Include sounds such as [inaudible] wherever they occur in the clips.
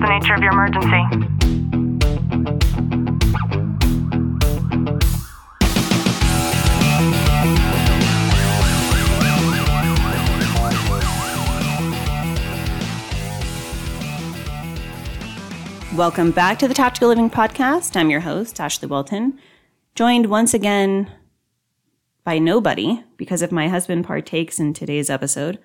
the nature of your emergency? Welcome back to the Tactical Living Podcast. I'm your host, Ashlie Walton, joined once again by nobody because if my husband partakes in today's episode,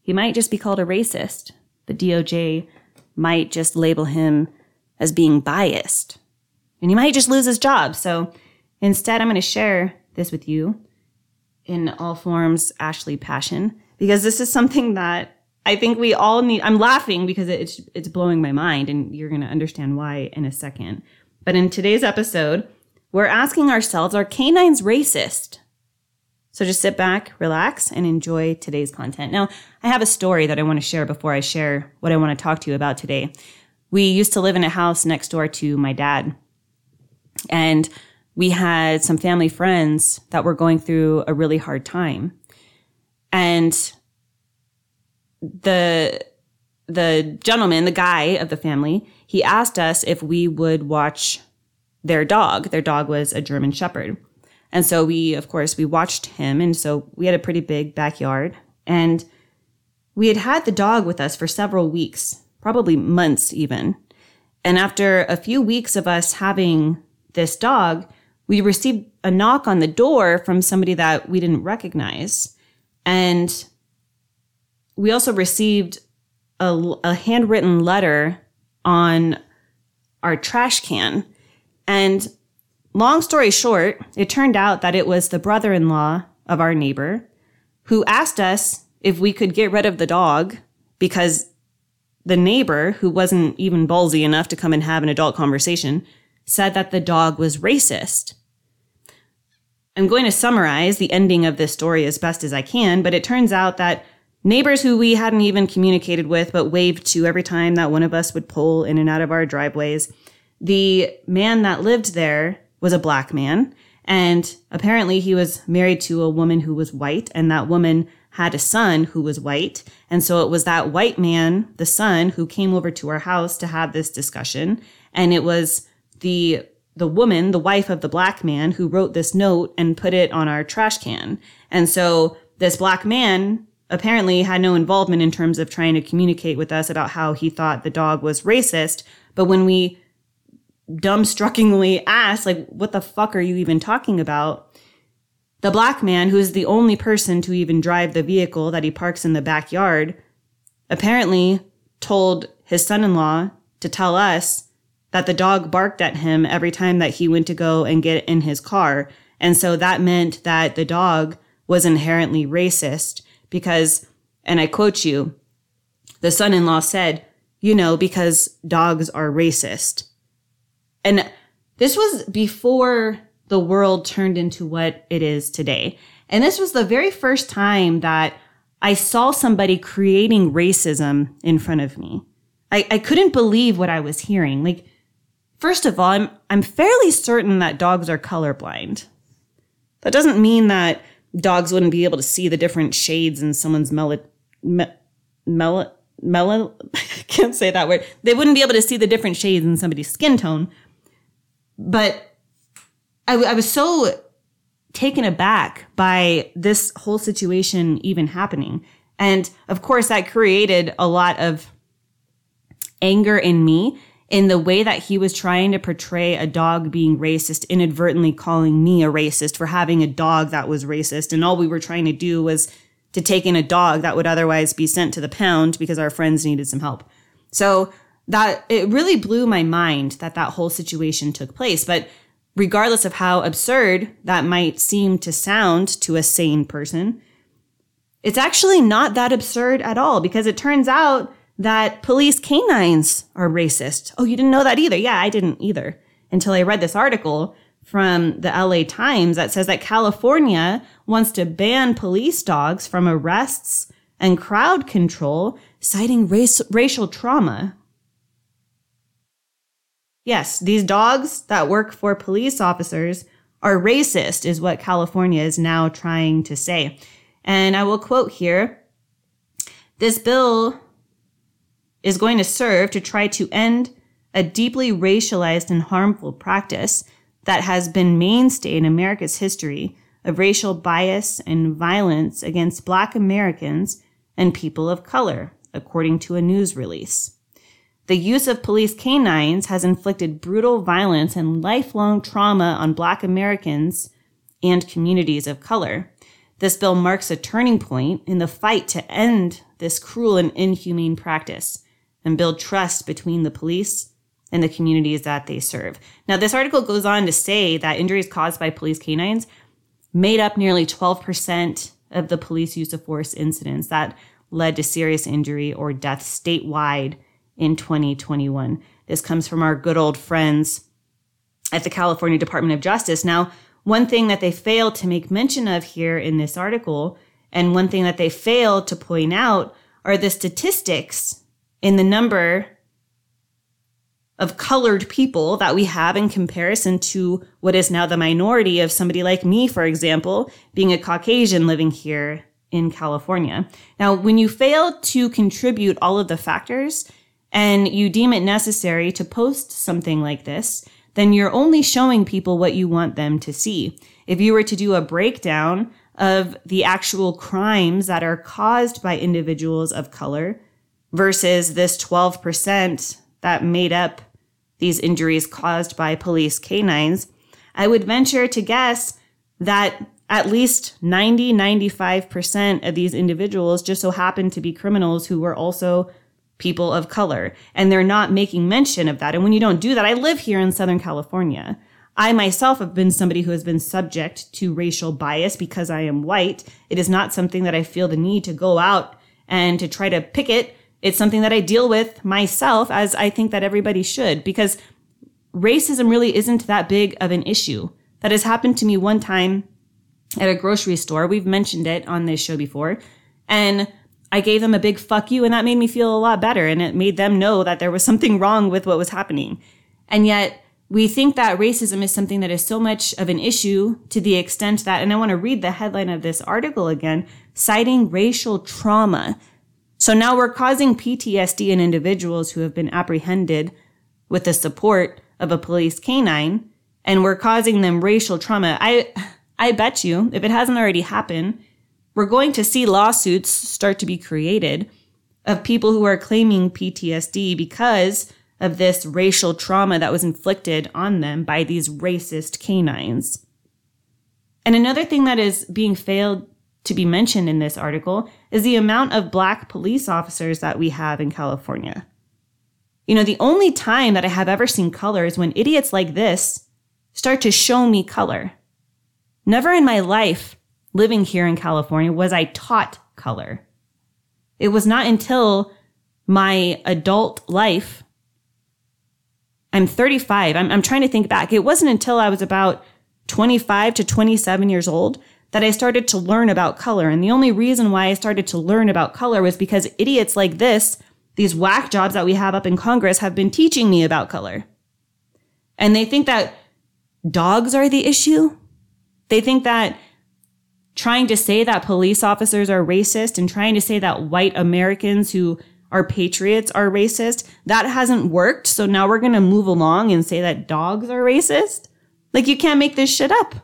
he might just be called a racist. The DOJ might just label him as being biased, and he might just lose his job. So instead, I'm going to share this with you in all forms, Ashley Passion, because this is something that I think we all need. I'm laughing because it's it's blowing my mind, and you're going to understand why in a second. But in today's episode, we're asking ourselves: Are canines racist? So just sit back, relax, and enjoy today's content. Now, I have a story that I want to share before I share what I want to talk to you about today. We used to live in a house next door to my dad, and we had some family friends that were going through a really hard time, and the the gentleman, the guy of the family, he asked us if we would watch their dog. Their dog was a German Shepherd. And so we, of course, we watched him. And so we had a pretty big backyard. And we had had the dog with us for several weeks, probably months even. And after a few weeks of us having this dog, we received a knock on the door from somebody that we didn't recognize. And we also received a, a handwritten letter on our trash can. And long story short, it turned out that it was the brother in law of our neighbor who asked us if we could get rid of the dog because the neighbor, who wasn't even ballsy enough to come and have an adult conversation, said that the dog was racist. I'm going to summarize the ending of this story as best as I can, but it turns out that neighbors who we hadn't even communicated with but waved to every time that one of us would pull in and out of our driveways. The man that lived there was a black man, and apparently he was married to a woman who was white, and that woman had a son who was white. And so it was that white man, the son, who came over to our house to have this discussion. And it was the the woman, the wife of the black man, who wrote this note and put it on our trash can. And so this black man apparently had no involvement in terms of trying to communicate with us about how he thought the dog was racist. But when we dumbstruckingly asked, like, what the fuck are you even talking about? The black man, who is the only person to even drive the vehicle that he parks in the backyard, apparently told his son in law to tell us that the dog barked at him every time that he went to go and get in his car. And so that meant that the dog was inherently racist because, and I quote you, the son in law said, you know, because dogs are racist. And this was before the world turned into what it is today. And this was the very first time that I saw somebody creating racism in front of me. I, I couldn't believe what I was hearing. Like, first of all, I'm, I'm fairly certain that dogs are colorblind. That doesn't mean that dogs wouldn't be able to see the different shades in someone's mel, me, mel, mel, [laughs] I can't say that word. They wouldn't be able to see the different shades in somebody's skin tone. But I, I was so taken aback by this whole situation even happening. And of course, that created a lot of anger in me in the way that he was trying to portray a dog being racist, inadvertently calling me a racist for having a dog that was racist. And all we were trying to do was to take in a dog that would otherwise be sent to the pound because our friends needed some help. So that it really blew my mind that that whole situation took place. But regardless of how absurd that might seem to sound to a sane person, it's actually not that absurd at all because it turns out that police canines are racist. Oh, you didn't know that either? Yeah, I didn't either until I read this article from the LA Times that says that California wants to ban police dogs from arrests and crowd control, citing race, racial trauma. Yes, these dogs that work for police officers are racist, is what California is now trying to say. And I will quote here this bill is going to serve to try to end a deeply racialized and harmful practice that has been mainstay in America's history of racial bias and violence against Black Americans and people of color, according to a news release. The use of police canines has inflicted brutal violence and lifelong trauma on Black Americans and communities of color. This bill marks a turning point in the fight to end this cruel and inhumane practice and build trust between the police and the communities that they serve. Now, this article goes on to say that injuries caused by police canines made up nearly 12% of the police use of force incidents that led to serious injury or death statewide in 2021. This comes from our good old friends at the California Department of Justice. Now, one thing that they fail to make mention of here in this article, and one thing that they fail to point out are the statistics in the number of colored people that we have in comparison to what is now the minority of somebody like me, for example, being a Caucasian living here in California. Now, when you fail to contribute all of the factors and you deem it necessary to post something like this, then you're only showing people what you want them to see. If you were to do a breakdown of the actual crimes that are caused by individuals of color versus this 12% that made up these injuries caused by police canines, I would venture to guess that at least 90, 95% of these individuals just so happen to be criminals who were also people of color. And they're not making mention of that. And when you don't do that, I live here in Southern California. I myself have been somebody who has been subject to racial bias because I am white. It is not something that I feel the need to go out and to try to pick it it's something that I deal with myself as I think that everybody should because racism really isn't that big of an issue. That has happened to me one time at a grocery store. We've mentioned it on this show before. And I gave them a big fuck you and that made me feel a lot better and it made them know that there was something wrong with what was happening. And yet we think that racism is something that is so much of an issue to the extent that, and I want to read the headline of this article again, citing racial trauma so now we're causing PTSD in individuals who have been apprehended with the support of a police canine and we're causing them racial trauma. I, I bet you if it hasn't already happened, we're going to see lawsuits start to be created of people who are claiming PTSD because of this racial trauma that was inflicted on them by these racist canines. And another thing that is being failed to be mentioned in this article is the amount of black police officers that we have in California. You know, the only time that I have ever seen color is when idiots like this start to show me color. Never in my life living here in California was I taught color. It was not until my adult life. I'm 35. I'm, I'm trying to think back. It wasn't until I was about 25 to 27 years old that I started to learn about color. And the only reason why I started to learn about color was because idiots like this, these whack jobs that we have up in Congress, have been teaching me about color. And they think that dogs are the issue. They think that trying to say that police officers are racist and trying to say that white Americans who are patriots are racist, that hasn't worked. So now we're going to move along and say that dogs are racist. Like you can't make this shit up.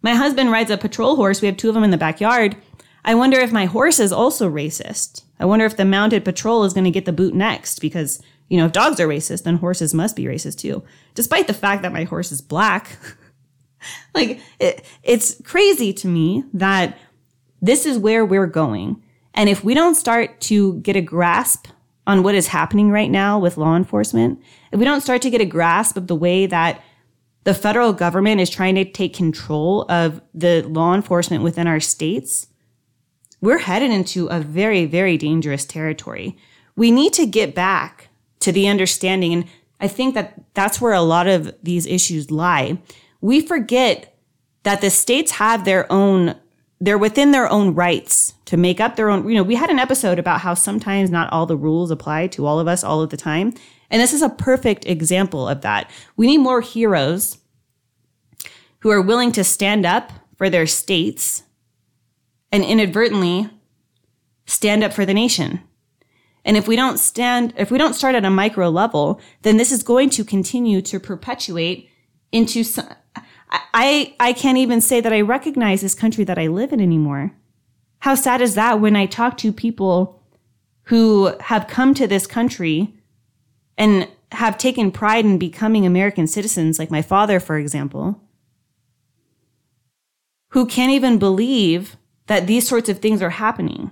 My husband rides a patrol horse. We have two of them in the backyard. I wonder if my horse is also racist. I wonder if the mounted patrol is going to get the boot next because, you know, if dogs are racist, then horses must be racist too. Despite the fact that my horse is black. [laughs] [laughs] like, it, it's crazy to me that this is where we're going. And if we don't start to get a grasp on what is happening right now with law enforcement, if we don't start to get a grasp of the way that the federal government is trying to take control of the law enforcement within our states, we're headed into a very, very dangerous territory. We need to get back to the understanding. And I think that that's where a lot of these issues lie. We forget that the states have their own, they're within their own rights to make up their own. You know, we had an episode about how sometimes not all the rules apply to all of us all of the time. And this is a perfect example of that. We need more heroes who are willing to stand up for their states and inadvertently stand up for the nation. And if we don't stand, if we don't start at a micro level, then this is going to continue to perpetuate into some, I, I can't even say that I recognize this country that I live in anymore. How sad is that when I talk to people who have come to this country and have taken pride in becoming American citizens, like my father, for example, who can't even believe that these sorts of things are happening.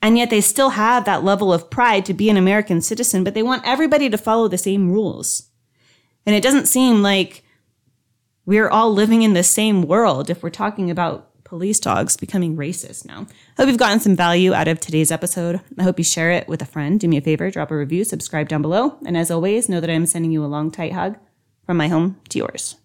And yet they still have that level of pride to be an American citizen, but they want everybody to follow the same rules. And it doesn't seem like we're all living in the same world if we're talking about police dogs becoming racist now. Hope you've gotten some value out of today's episode. I hope you share it with a friend. Do me a favor, drop a review, subscribe down below. And as always, know that I'm sending you a long, tight hug from my home to yours.